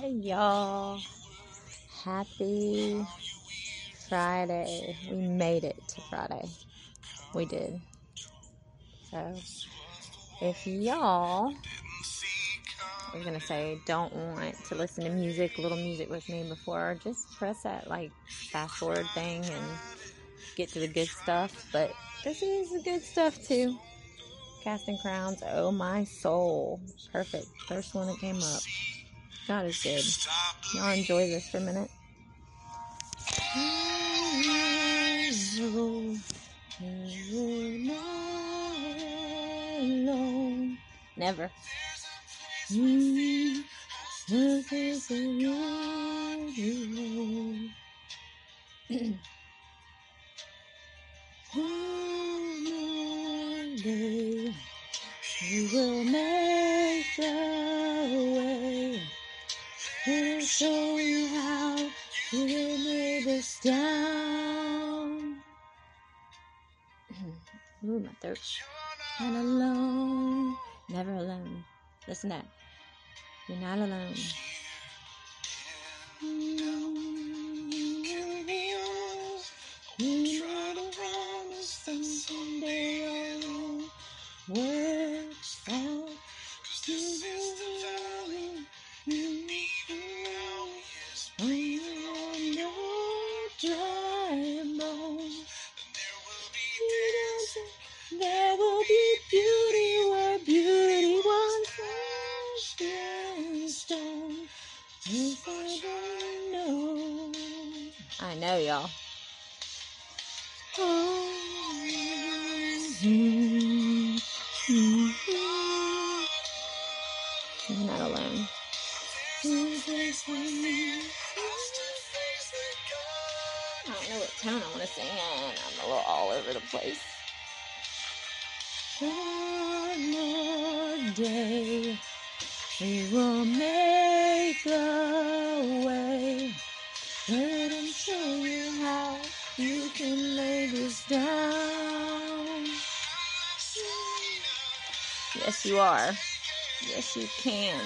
Hey y'all. Happy Friday. We made it to Friday. We did. So, if y'all, was gonna say, don't want to listen to music, little music with me before, just press that like fast forward thing and get to the good stuff. But this is the good stuff too. Casting Crowns, oh my soul. Perfect. First one that came up. God is good. Y'all enjoy this for a minute. Never. You will make show you how you will lay this down. Ooh, my throat. Not alone. Never alone. Listen that. You're not alone. Know what tone I want to sing in. I'm a little all over the place. One more day, we will make a way. Let him show you how you can lay this down. Yes, you are. Yes, you can.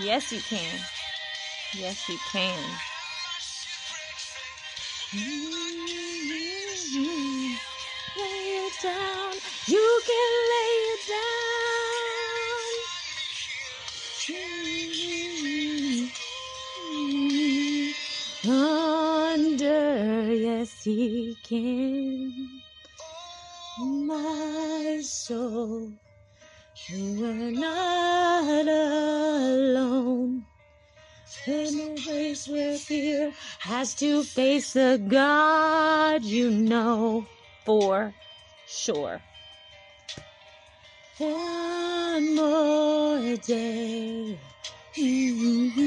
Yes, you can. Yes, you can. Lay it down. You can lay it down. Under, yes, he can. My soul, you are not alone. A place where fear has to face the God you know for sure. One more day. Mm-hmm.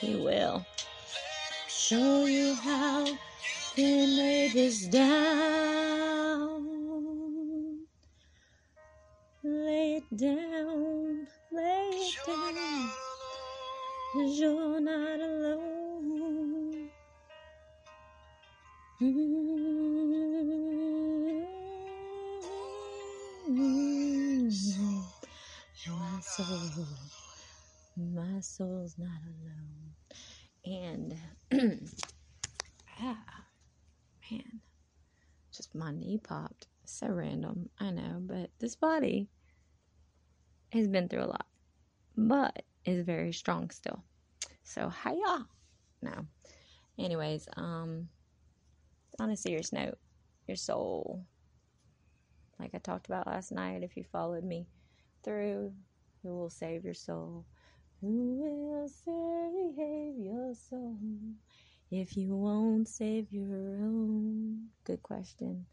He will show you how to lay this down. Lay it down, lay it down. You're not alone. Mm-hmm. My soul, my soul's not alone. And, ah, man, just my knee popped. So random, I know, but this body has been through a lot, but is very strong still. So, hiya. No. Anyways, um, on a serious note, your soul, like I talked about last night, if you followed me through, who will save your soul? Who will save your soul if you won't save your own? Good question.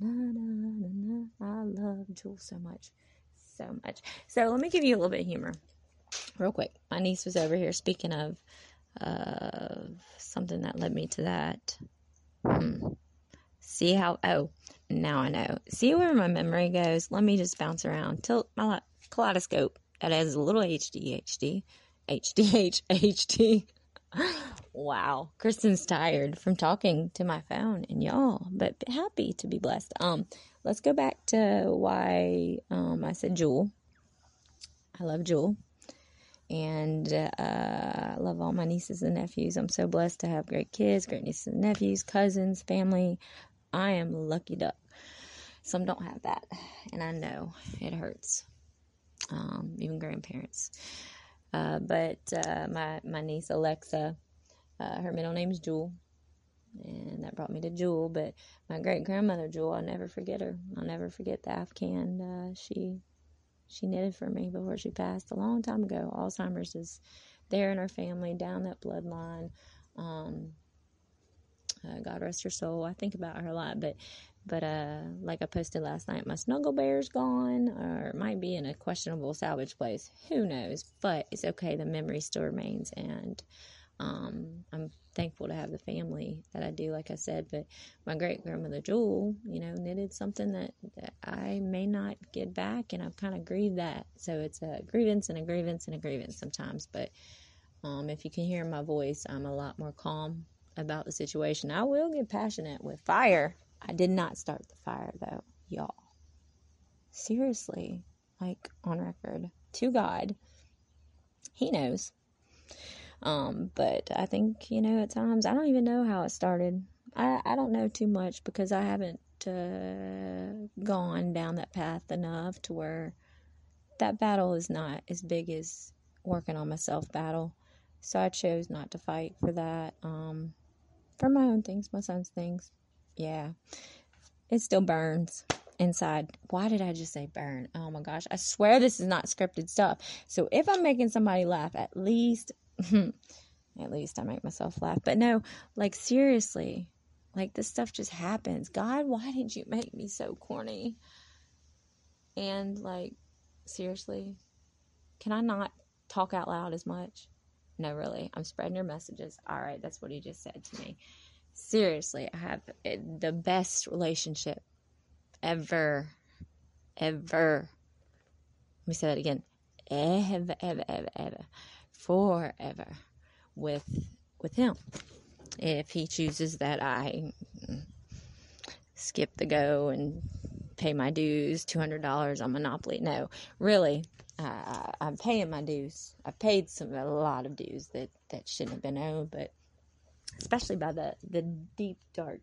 Na, na, na, na. I love Jewel so much. So much. So let me give you a little bit of humor. Real quick. My niece was over here speaking of uh, something that led me to that. Hmm. See how, oh, now I know. See where my memory goes? Let me just bounce around. Tilt my kaleidoscope. That has a little HD, HD, HDH, HD. wow. Kristen's tired from talking to my phone and y'all, but happy to be blessed. Um, let's go back to why um I said Jewel. I love Jewel. and uh, I love all my nieces and nephews. I'm so blessed to have great kids, great nieces and nephews, cousins, family. I am lucky duck. Some don't have that, and I know it hurts. Um, even grandparents. Uh, but uh, my my niece Alexa, uh, her middle name is Jewel, and that brought me to Jewel. But my great grandmother Jewel, I'll never forget her. I'll never forget the Afghan uh, she she knitted for me before she passed a long time ago. Alzheimer's is there in our family, down that bloodline. Um, uh, God rest her soul. I think about her a lot, but but uh, like I posted last night, my snuggle bear's gone, or it might be in a questionable salvage place. Who knows? But it's okay. The memory still remains, and um, I'm thankful to have the family that I do, like I said. But my great grandmother Jewel, you know, knitted something that, that I may not get back, and I've kind of grieved that. So it's a grievance and a grievance and a grievance sometimes. But um, if you can hear my voice, I'm a lot more calm about the situation. I will get passionate with fire. I did not start the fire though, y'all. Seriously, like on record to God, He knows. Um, but I think, you know, at times I don't even know how it started. I, I don't know too much because I haven't uh, gone down that path enough to where that battle is not as big as working on myself battle. So I chose not to fight for that. Um, for my own things, my son's things. Yeah. It still burns inside. Why did I just say burn? Oh my gosh. I swear this is not scripted stuff. So if I'm making somebody laugh, at least At least I make myself laugh. But no, like seriously, like this stuff just happens. God, why did you make me so corny? And like, seriously, can I not talk out loud as much? No, really. I'm spreading your messages. All right, that's what he just said to me. Seriously, I have eh, the best relationship ever, ever. Let me say that again. Ever, ever, ever, ever forever with with him if he chooses that I skip the go and pay my dues $200 on Monopoly. No, really, uh, I'm paying my dues. I've paid some a lot of dues that, that shouldn't have been owed, but especially by the, the deep, dark,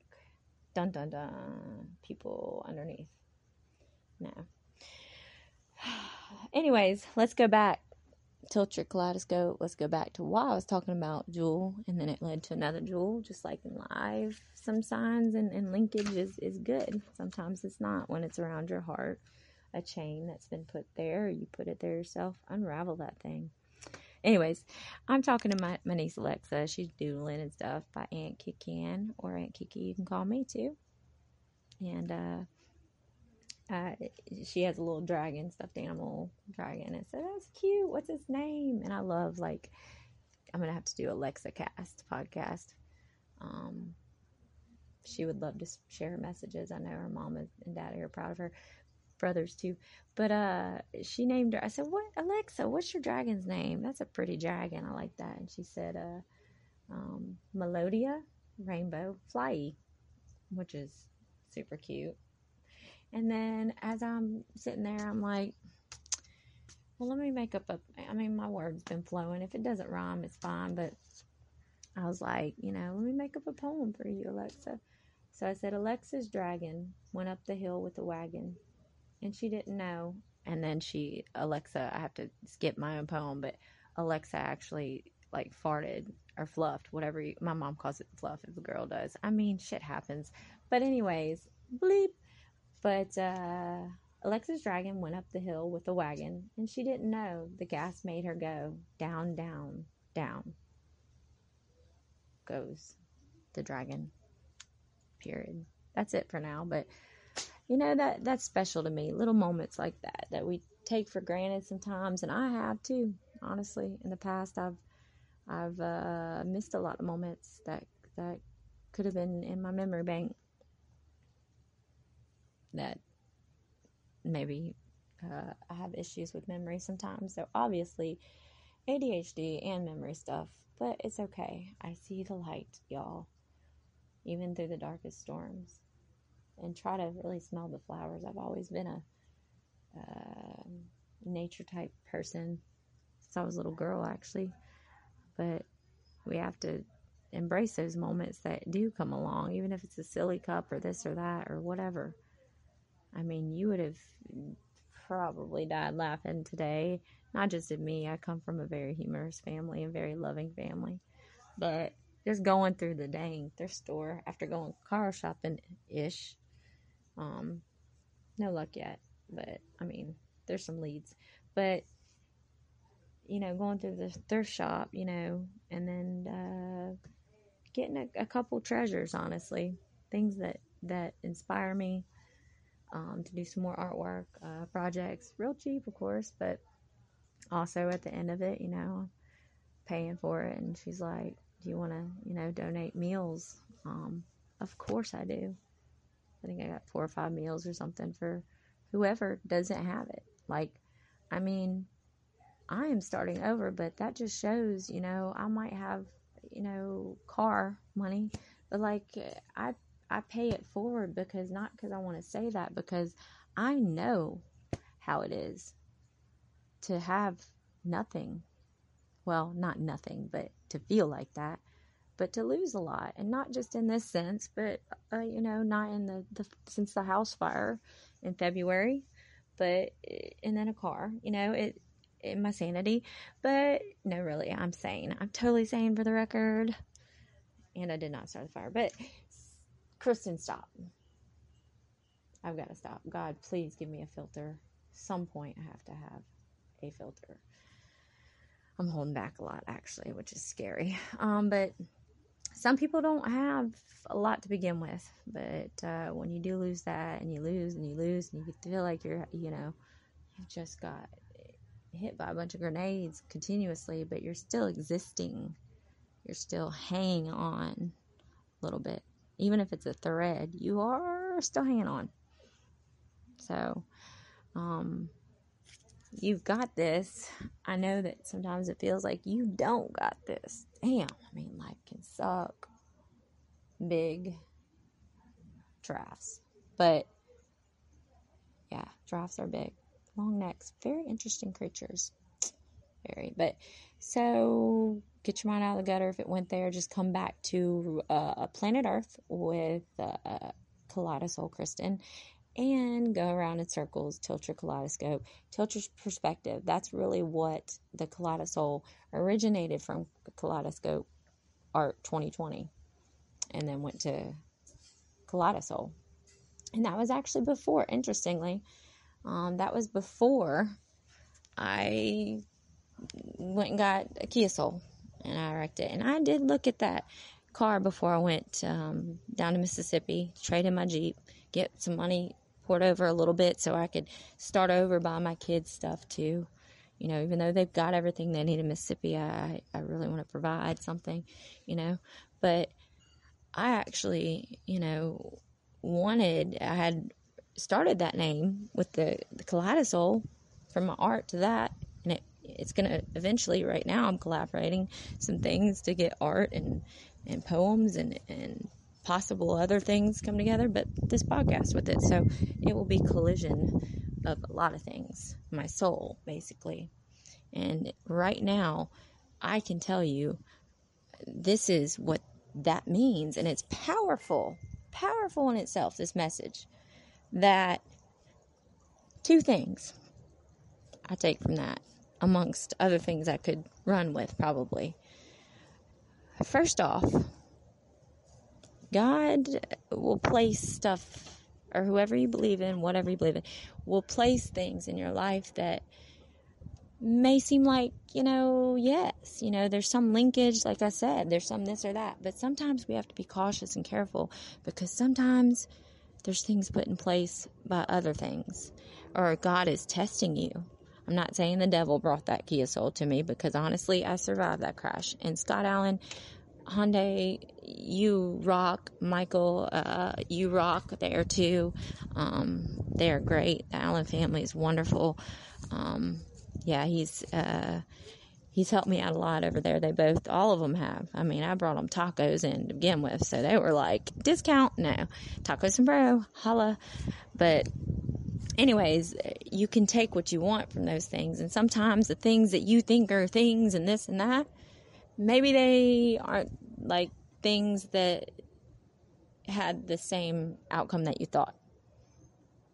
dun dun dun people underneath. No. Anyways, let's go back tilt your kaleidoscope. Let's go back to why I was talking about Jewel, and then it led to another Jewel, just like in life. Some signs and, and linkage is, is good. Sometimes it's not when it's around your heart. A chain that's been put there, you put it there yourself, unravel that thing. Anyways, I'm talking to my, my niece Alexa. She's doodling and stuff by Aunt Kikan or Aunt Kiki. You can call me too. And uh, uh, she has a little dragon, stuffed animal dragon. And so that's cute. What's his name? And I love like I'm gonna have to do Alexa Cast podcast. Um, she would love to share messages. I know her mom and dad are proud of her, brothers too. But uh, she named her. I said, "What, Alexa? What's your dragon's name? That's a pretty dragon. I like that." And she said, "Uh, um, Melodia Rainbow Flyy, which is super cute." And then as I'm sitting there, I'm like, well, let me make up a. I mean, my word's been flowing. If it doesn't rhyme, it's fine. But I was like, you know, let me make up a poem for you, Alexa. So I said, Alexa's dragon went up the hill with a wagon, and she didn't know. And then she, Alexa, I have to skip my own poem, but Alexa actually like farted or fluffed, whatever you, my mom calls it fluff if a girl does. I mean, shit happens. But anyways, bleep. But uh, Alexa's dragon went up the hill with the wagon, and she didn't know the gas made her go down, down, down. Goes the dragon. Period. That's it for now. But you know that that's special to me. Little moments like that that we take for granted sometimes, and I have too. Honestly, in the past, I've I've uh, missed a lot of moments that that could have been in my memory bank that maybe uh, I have issues with memory sometimes. So obviously, ADHD and memory stuff, but it's okay. I see the light, y'all, even through the darkest storms. And try to really smell the flowers. I've always been a uh, nature type person. since I was a little girl, actually. But we have to embrace those moments that do come along, even if it's a silly cup or this or that or whatever. I mean, you would have probably died laughing today. Not just at me, I come from a very humorous family, a very loving family. But just going through the dang thrift store after going car shopping ish. Um, no luck yet, but I mean, there's some leads. But you know, going through the thrift shop, you know, and then uh, getting a, a couple treasures, honestly, things that that inspire me um, to do some more artwork uh, projects, real cheap, of course, but also at the end of it, you know, paying for it. And she's like, "Do you want to, you know, donate meals?" Um, of course I do. I think I got four or five meals or something for whoever doesn't have it. Like, I mean, I am starting over, but that just shows, you know, I might have, you know, car money, but like I I pay it forward because not because I want to say that because I know how it is to have nothing. Well, not nothing, but to feel like that but to lose a lot and not just in this sense but uh, you know not in the, the since the house fire in february but and then a car you know it in my sanity but no really i'm sane i'm totally sane for the record and i did not start the fire but kristen stop. I've got to stop. God please give me a filter. Some point i have to have a filter. I'm holding back a lot actually which is scary. Um but some people don't have a lot to begin with, but uh, when you do lose that, and you lose and you lose, and you feel like you're, you know, you've just got hit by a bunch of grenades continuously, but you're still existing. You're still hanging on a little bit, even if it's a thread. You are still hanging on. So, um, you've got this. I know that sometimes it feels like you don't got this. Damn, I mean, life can suck. Big drafts. But yeah, drafts are big. Long necks. Very interesting creatures. Very. But so get your mind out of the gutter if it went there. Just come back to uh, planet Earth with uh, Kaleidosol Kristen and go around in circles, tilt your kaleidoscope, tilt your perspective. That's really what the kaleidosol originated from Kaleidoscope Art 2020 and then went to Kaleidosol. And that was actually before, interestingly, um, that was before I went and got a Kia Soul and I wrecked it. And I did look at that car before I went um, down to Mississippi, trade in my Jeep, get some money poured over a little bit so I could start over buy my kids stuff too. You know, even though they've got everything they need in Mississippi, I, I really want to provide something, you know. But I actually, you know, wanted, I had started that name with the, the Kaleidosol from my art to that. It's going to eventually, right now, I'm collaborating some things to get art and, and poems and, and possible other things come together, but this podcast with it. So it will be collision of a lot of things. My soul, basically. And right now, I can tell you this is what that means. And it's powerful, powerful in itself, this message. That two things I take from that, amongst other things I could run with probably. First off, God will place stuff, or whoever you believe in, whatever you believe in, will place things in your life that may seem like, you know, yes, you know, there's some linkage, like I said, there's some this or that. But sometimes we have to be cautious and careful because sometimes there's things put in place by other things, or God is testing you. I'm not saying the devil brought that Kia Soul to me because honestly, I survived that crash. And Scott Allen Hyundai, you rock. Michael, uh, you rock there too. Um, they're great. The Allen family is wonderful. Um, yeah, he's uh, he's helped me out a lot over there. They both, all of them have. I mean, I brought them tacos in to begin with, so they were like discount. No, taco sombrero, holla. But anyways, uh, you can take what you want from those things. And sometimes the things that you think are things and this and that, maybe they aren't like things that had the same outcome that you thought.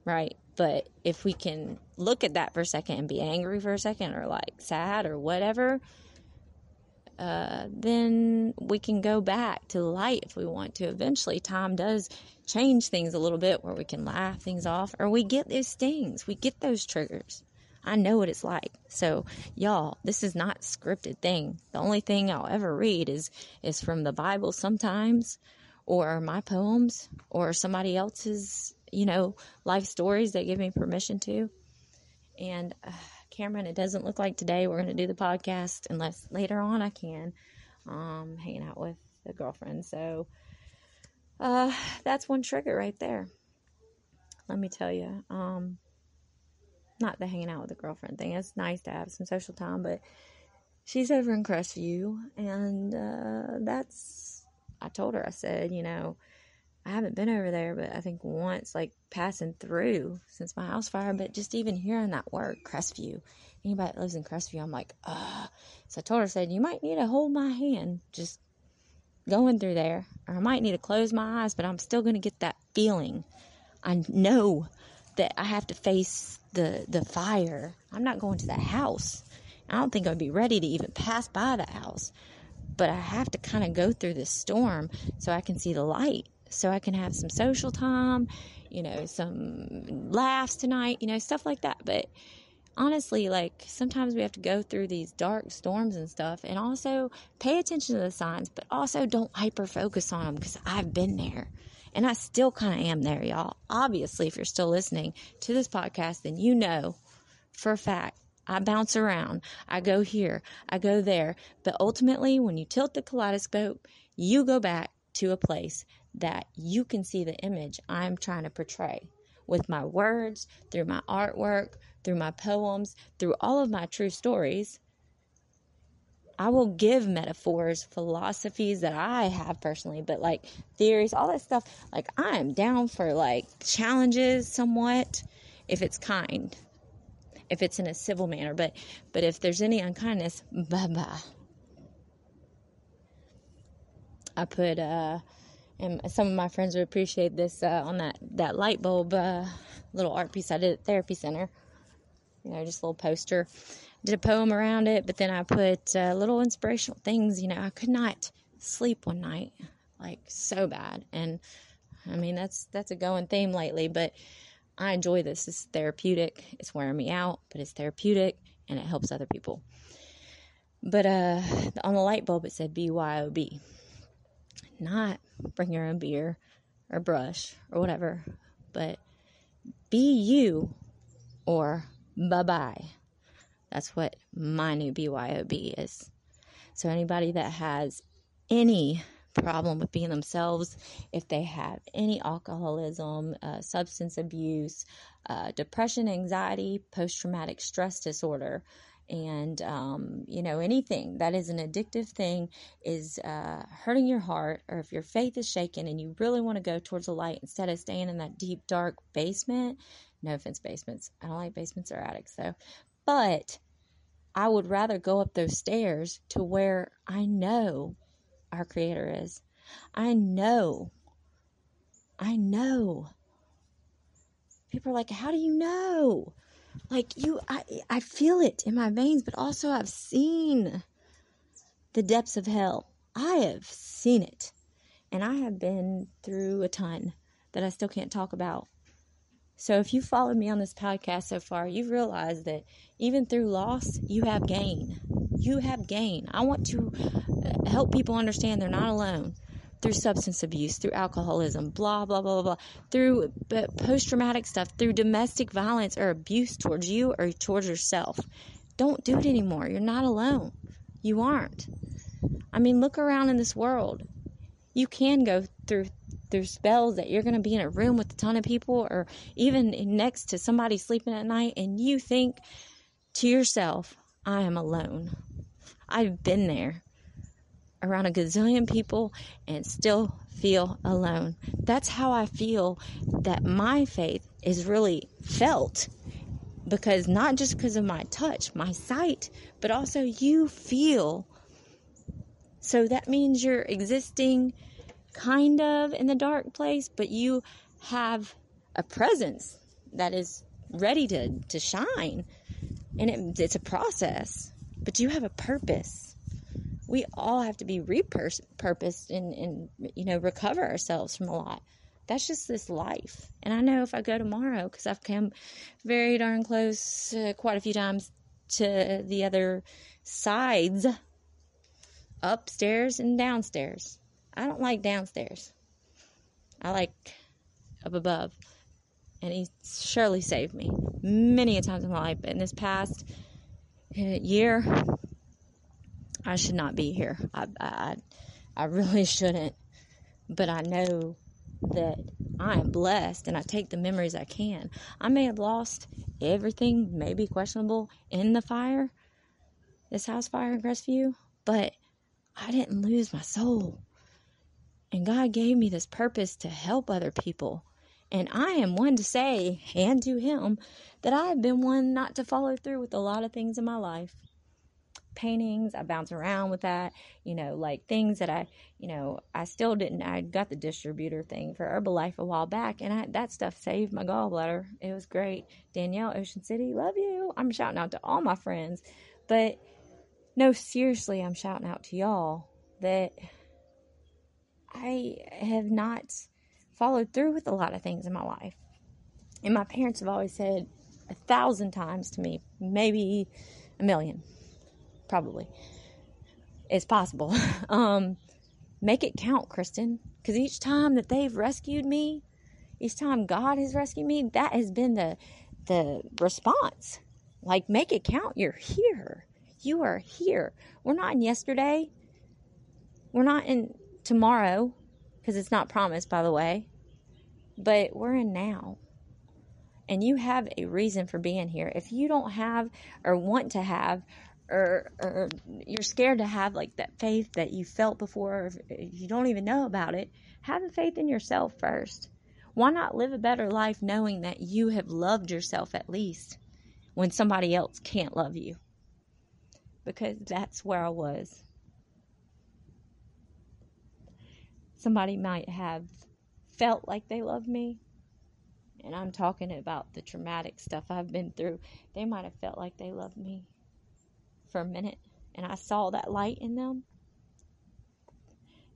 Right? But if we can look at that for a second and be angry for a second or like sad or whatever, uh, then we can go back to light if we want to. Eventually, time does change things a little bit where we can laugh things off or we get those stings, we get those triggers. I know what it's like. So, y'all, this is not scripted thing. The only thing I'll ever read is is from the Bible sometimes or my poems or somebody else's, you know, life stories that give me permission to. And uh, Cameron, it doesn't look like today we're going to do the podcast unless later on I can. Um, hanging out with a girlfriend. So uh, that's one trigger right there. Let me tell you. Um, not the hanging out with a girlfriend thing. It's nice to have some social time, but she's over in Crestview, and uh, that's. I told her. I said, you know, I haven't been over there, but I think once, like passing through since my house fire. But just even hearing that word, Crestview, anybody that lives in Crestview, I'm like, ah. So I told her, I said, you might need to hold my hand, just going through there, or I might need to close my eyes, but I'm still going to get that feeling. I know that I have to face the the fire. I'm not going to that house. I don't think I'd be ready to even pass by the house. But I have to kind of go through this storm so I can see the light so I can have some social time, you know, some laughs tonight, you know, stuff like that. But honestly, like sometimes we have to go through these dark storms and stuff and also pay attention to the signs, but also don't hyper focus on them because I've been there. And I still kind of am there, y'all. Obviously, if you're still listening to this podcast, then you know for a fact I bounce around. I go here, I go there. But ultimately, when you tilt the kaleidoscope, you go back to a place that you can see the image I'm trying to portray with my words, through my artwork, through my poems, through all of my true stories. I will give metaphors, philosophies that I have personally, but like theories, all that stuff. Like I am down for like challenges somewhat if it's kind, if it's in a civil manner. But but if there's any unkindness, bye bye. I put uh and some of my friends would appreciate this uh, on that that light bulb uh, little art piece I did at therapy center. You know, just a little poster. Did a poem around it, but then I put uh, little inspirational things. You know, I could not sleep one night, like so bad, and I mean that's that's a going theme lately. But I enjoy this. It's therapeutic. It's wearing me out, but it's therapeutic and it helps other people. But uh, on the light bulb it said BYOB not bring your own beer or brush or whatever, but be you or bye bye. That's what my new BYOB is. So, anybody that has any problem with being themselves, if they have any alcoholism, uh, substance abuse, uh, depression, anxiety, post traumatic stress disorder, and um, you know anything that is an addictive thing is uh, hurting your heart or if your faith is shaken and you really want to go towards the light instead of staying in that deep dark basement no offense basements i don't like basements or attics though but i would rather go up those stairs to where i know our creator is. I know i know. People are like how do you know like you I I feel it in my veins, but also I've seen the depths of hell. I have seen it. And I have been through a ton that I still can't talk about. So if you followed me on this podcast so far, you've realized that even through loss, you have gain. You have gain. I want to uh, help people understand they're not alone through substance abuse, through alcoholism, blah, blah, blah, blah, blah, through uh, post traumatic stuff, through domestic violence or abuse towards you or towards yourself. Don't do it anymore. You're not alone. You aren't. I mean, look around in this world. You can go through through spells that you're going to be in a room with a ton of people or even next to somebody sleeping at night and you think to yourself, I am alone. I've been there around a gazillion people and still feel alone. That's how I feel that my faith is really felt because not just because of my touch, my sight, but also you feel. So that means you're existing kind of in the dark place, but you have a presence that is ready to, to shine. And it, it's a process, but you have a purpose. We all have to be repurposed and, and, you know, recover ourselves from a lot that's just this life. And I know if I go tomorrow, because I've come very darn close uh, quite a few times to the other sides, upstairs and downstairs. I don't like downstairs. I like up above. And he surely saved me many a times in my life. But in this past uh, year, I should not be here. I, I, I really shouldn't. But I know that I am blessed and I take the memories I can. I may have lost everything, maybe questionable, in the fire, this house fire in Crestview, but I didn't lose my soul. And God gave me this purpose to help other people. And I am one to say, and to Him, that I have been one not to follow through with a lot of things in my life paintings. I bounce around with that, you know, like things that I, you know, I still didn't. I got the distributor thing for Herbalife a while back, and I, that stuff saved my gallbladder. It was great. Danielle, Ocean City, love you. I'm shouting out to all my friends, but no, seriously, I'm shouting out to y'all that I have not followed through with a lot of things in my life. And my parents have always said a thousand times to me, maybe a million, probably. It's possible. um, make it count, Kristen. Because each time that they've rescued me, each time God has rescued me, that has been the the response. Like, make it count. You're here. You are here. We're not in yesterday. We're not in tomorrow, because it's not promised, by the way. But we're in now. And you have a reason for being here. If you don't have or want to have or, or you're scared to have like that faith that you felt before, if you don't even know about it, have the faith in yourself first. Why not live a better life knowing that you have loved yourself at least when somebody else can't love you? Because that's where I was. Somebody might have felt like they loved me, and I'm talking about the traumatic stuff I've been through. They might have felt like they loved me for a minute and I saw that light in them.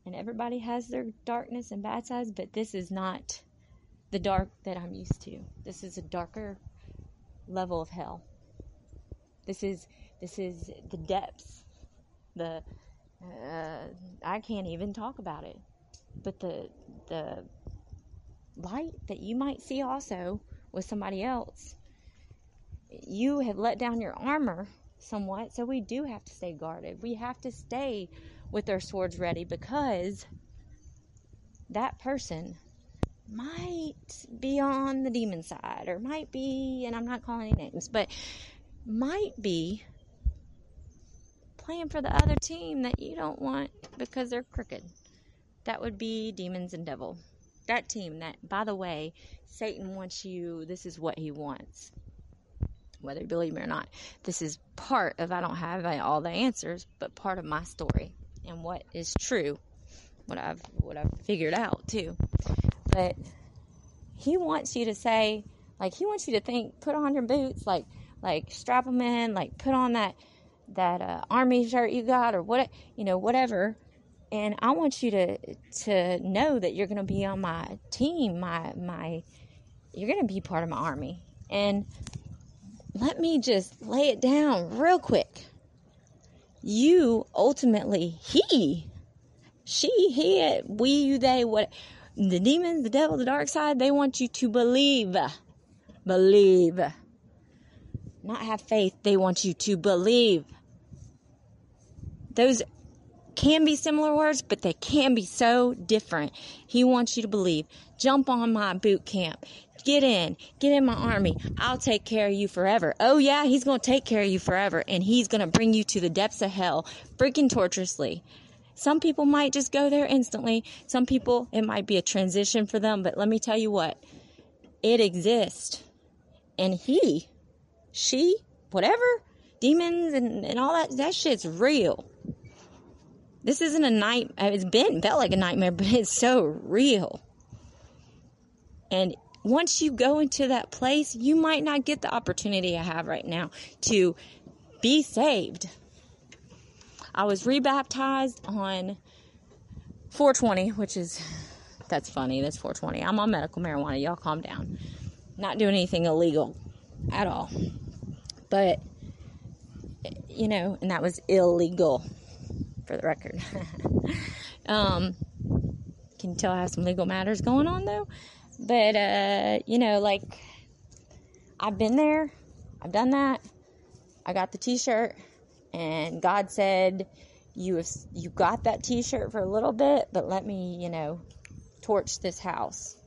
And everybody has their darkness and bad sides, but this is not the dark that I'm used to. This is a darker level of hell. This is this is the depths. The uh, I can't even talk about it. But the the light that you might see also with somebody else, you have let down your armor somewhat. So we do have to stay guarded. We have to stay with our swords ready because that person might be on the demon side or might be, and I'm not calling any names, but might be playing for the other team that you don't want because they're crooked. That would be demons and devil. That team that, by the way, Satan wants you, this is what he wants whether you believe me or not. This is part of, I don't have all the answers, but part of my story and what is true, what I've, what I've figured out too. But he wants you to say, like, he wants you to think, put on your boots, like, like strap them in, like put on that, that uh, army shirt you got or what, you know, whatever. And I want you to, to know that you're going to be on my team, my, my, you're going to be part of my army. And let me just lay it down real quick. You ultimately, he, she, he, we, you, they, what, the demons, the devil, the dark side, they want you to believe. Believe. Not have faith, they want you to believe. Those can be similar words, but they can be so different. He wants you to believe. Jump on my boot camp. Get in. Get in my army. I'll take care of you forever. Oh, yeah, he's going to take care of you forever. And he's going to bring you to the depths of hell, freaking torturously. Some people might just go there instantly. Some people, it might be a transition for them. But let me tell you what, it exists. And he she, whatever, demons and, and all that, that shit's real. This isn't a night, it's been, felt like a nightmare, but it's so real. And once you go into that place, you might not get the opportunity I have right now to be saved. I was rebaptized on 420, which is that's funny. That's 420. I'm on medical marijuana. Y'all calm down. Not doing anything illegal at all. But you know, and that was illegal for the record. um can you tell I have some legal matters going on though? But uh, you know, like I've been there. I've done that. I got the t-shirt and God said you have you got that t-shirt for a little bit, but let me, you know, torch this house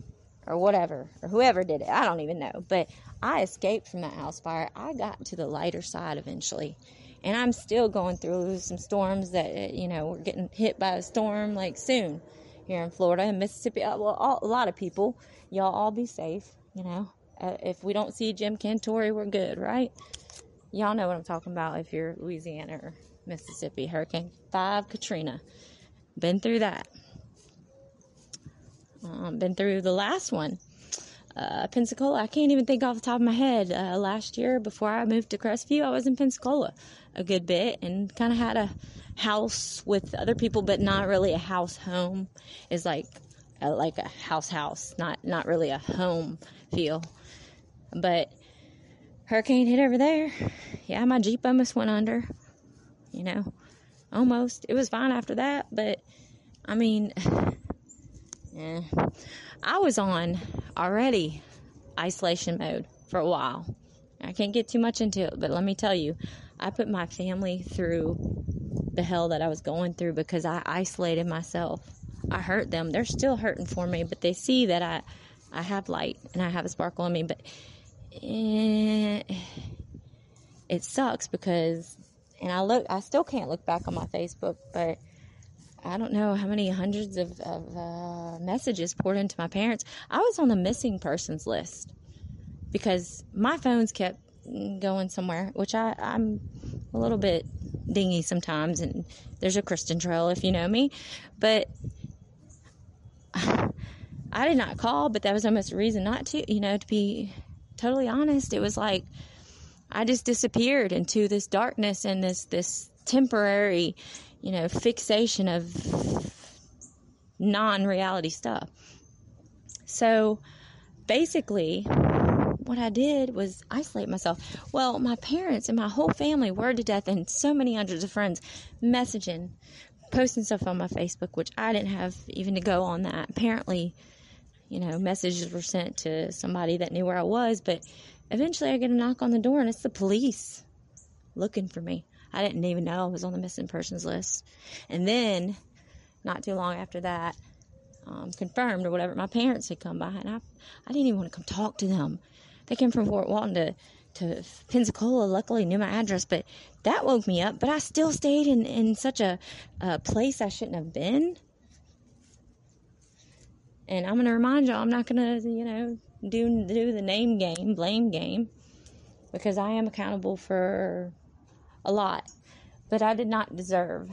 or whatever or whoever did it. I don't even know, but I escaped from that house fire. I got to the lighter side eventually. And I'm still going through some storms that you know, we're getting hit by a storm like soon here in Florida and Mississippi. Uh, well, all, a lot of people, y'all all be safe, you know. Uh, if we don't see Jim Cantore, we're good, right? Y'all know what I'm talking about if you're Louisiana or Mississippi. Hurricane 5 Katrina. Been through that. Um, been through the last one. Uh, Pensacola, I can't even think off the top of my head. Uh, last year, before I moved to Crestview, I was in Pensacola a good bit and kind of had a house with other people, but not really a house home. Is like a, like a house house, not not really a home feel. But hurricane hit over there. Yeah, my Jeep almost went under. You know, almost. It was fine after that, but I mean, yeah. I was on already isolation mode for a while. I can't get too much into it, but let me tell you, I put my family through the hell that I was going through because I isolated myself. I hurt them. They're still hurting for me, but they see that I I have light and I have a sparkle in me, but eh, it sucks because, and I look, I still can't look back on my Facebook, but I don't know how many hundreds of, of uh, messages poured into my parents. I was on the missing persons list because my phones kept going somewhere, which I, I'm a little bit dingy sometimes, and there's a Kristen trail if you know me, but I did not call, but that was almost a reason not to, you know, to be totally honest, it was like I just disappeared into this darkness and this this temporary, you know, fixation of non-reality stuff. So basically, what I did was isolate myself. Well, my parents and my whole family were to death, and so many hundreds of friends messaging, posting stuff on my Facebook, which I didn't have even to go on that. Apparently, you know, messages were sent to somebody that knew where I was, but eventually I get a knock on the door and it's the police looking for me. I didn't even know I was on the missing persons list. And then, not too long after that, um, confirmed or whatever, my parents had come by and I, I didn't even want to come talk to them. They came from Fort Walton to, to Pensacola, luckily knew my address, but that woke me up. But I still stayed in, in such a, a place I shouldn't have been and I'm going to remind y'all, I'm not going to, you know, do do the name game, blame game, because I am accountable for a lot, but I did not deserve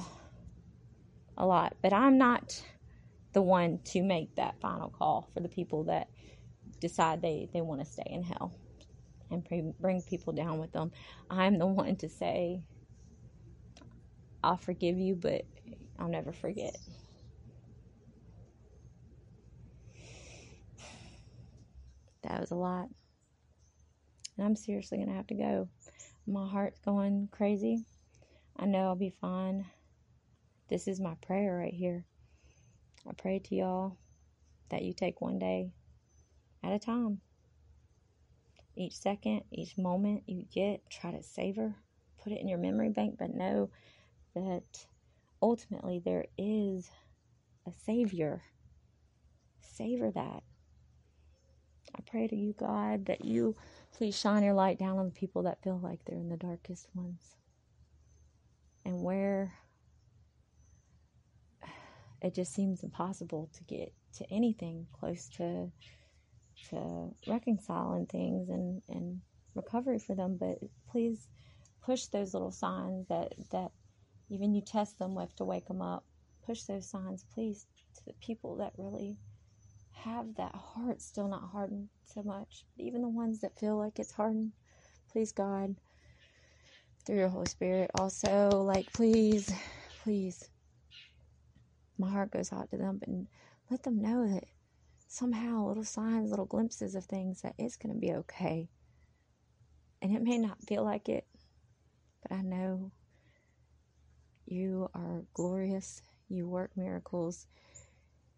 a lot. But I'm not the one to make that final call for the people that decide they they want to stay in hell and bring people down with them. I'm the one to say, I'll forgive you, but I'll never forget. That was a lot. And I'm seriously going to have to go. My heart's going crazy. I know I'll be fine. This is my prayer right here. I pray to y'all that you take one day at a time. Each second, each moment you get, try to savor, put it in your memory bank, but know that ultimately there is a Savior. Savor that. I pray to you, God, that you please shine your light down on the people that feel like they're in the darkest ones. And where it just seems impossible to get to anything close to to reconcile and things and, and recovery for them, but please push those little signs that that even you test them with to wake them up. Push those signs, please, to the people that really have that heart still not hardened so much. Even the ones that feel like it's hardened, please, God, through your Holy Spirit, also, like, please, please, my heart goes out to them and let them know that somehow little signs, little glimpses of things that it's going to be okay. And it may not feel like it, but I know you are glorious. You work miracles.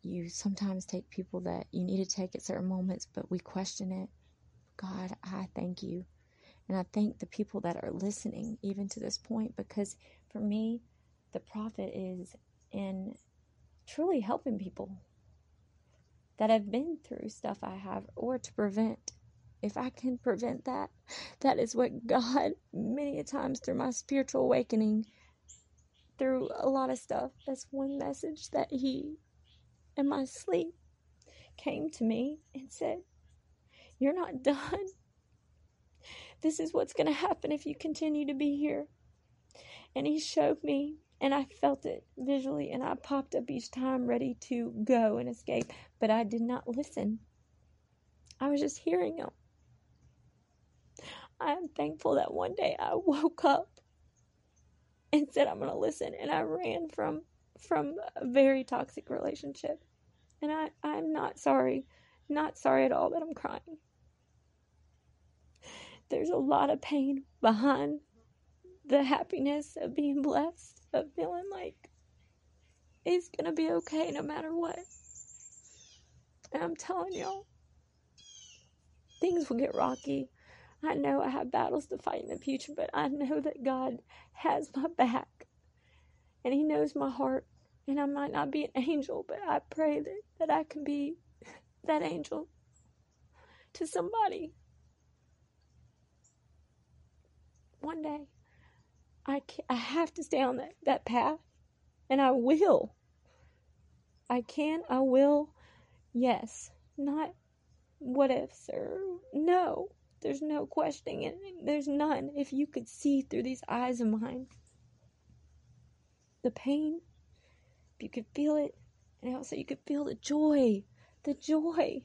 You sometimes take people that you need to take at certain moments, but we question it. God, I thank you. And I thank the people that are listening even to this point because for me, the profit is in truly helping people that have been through stuff I have or to prevent. If I can prevent that, that is what God, many a times through my spiritual awakening, through a lot of stuff, that's one message that He, in my sleep, came to me and said, You're not done. This is what's going to happen if you continue to be here. And He showed me and I felt it visually, and I popped up each time ready to go and escape, but I did not listen. I was just hearing him. I am thankful that one day I woke up and said I'm going to listen, and I ran from from a very toxic relationship, and I I'm not sorry, not sorry at all that I'm crying. There's a lot of pain behind the happiness of being blessed of feeling like it's gonna be okay no matter what. And I'm telling y'all, things will get rocky. I know I have battles to fight in the future, but I know that God has my back and He knows my heart. And I might not be an angel, but I pray that, that I can be that angel to somebody one day. I I have to stay on that, that path, and I will. I can, I will, yes. Not what ifs or no. There's no questioning it. There's none. If you could see through these eyes of mine, the pain, if you could feel it, and also you could feel the joy, the joy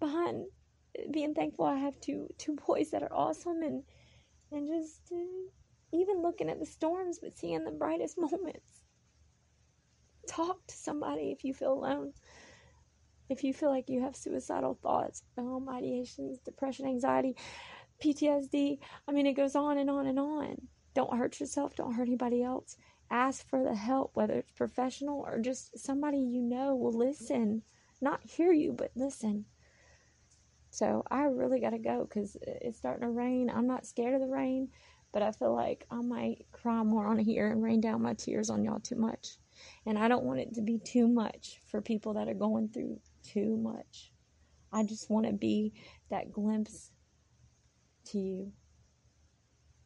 behind being thankful I have two two boys that are awesome and and just uh, even looking at the storms, but seeing the brightest moments. Talk to somebody if you feel alone. If you feel like you have suicidal thoughts, um, ideations, depression, anxiety, PTSD, I mean, it goes on and on and on. Don't hurt yourself, don't hurt anybody else. Ask for the help, whether it's professional or just somebody you know will listen. Not hear you, but listen. So I really got to go because it's starting to rain. I'm not scared of the rain but I feel like I might cry more on here and rain down my tears on y'all too much. And I don't want it to be too much for people that are going through too much. I just want to be that glimpse to you.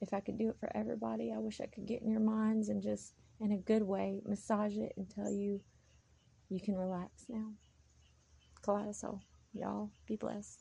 If I could do it for everybody, I wish I could get in your minds and just, in a good way, massage it and tell you you can relax now. Kaleidosol. Y'all, be blessed.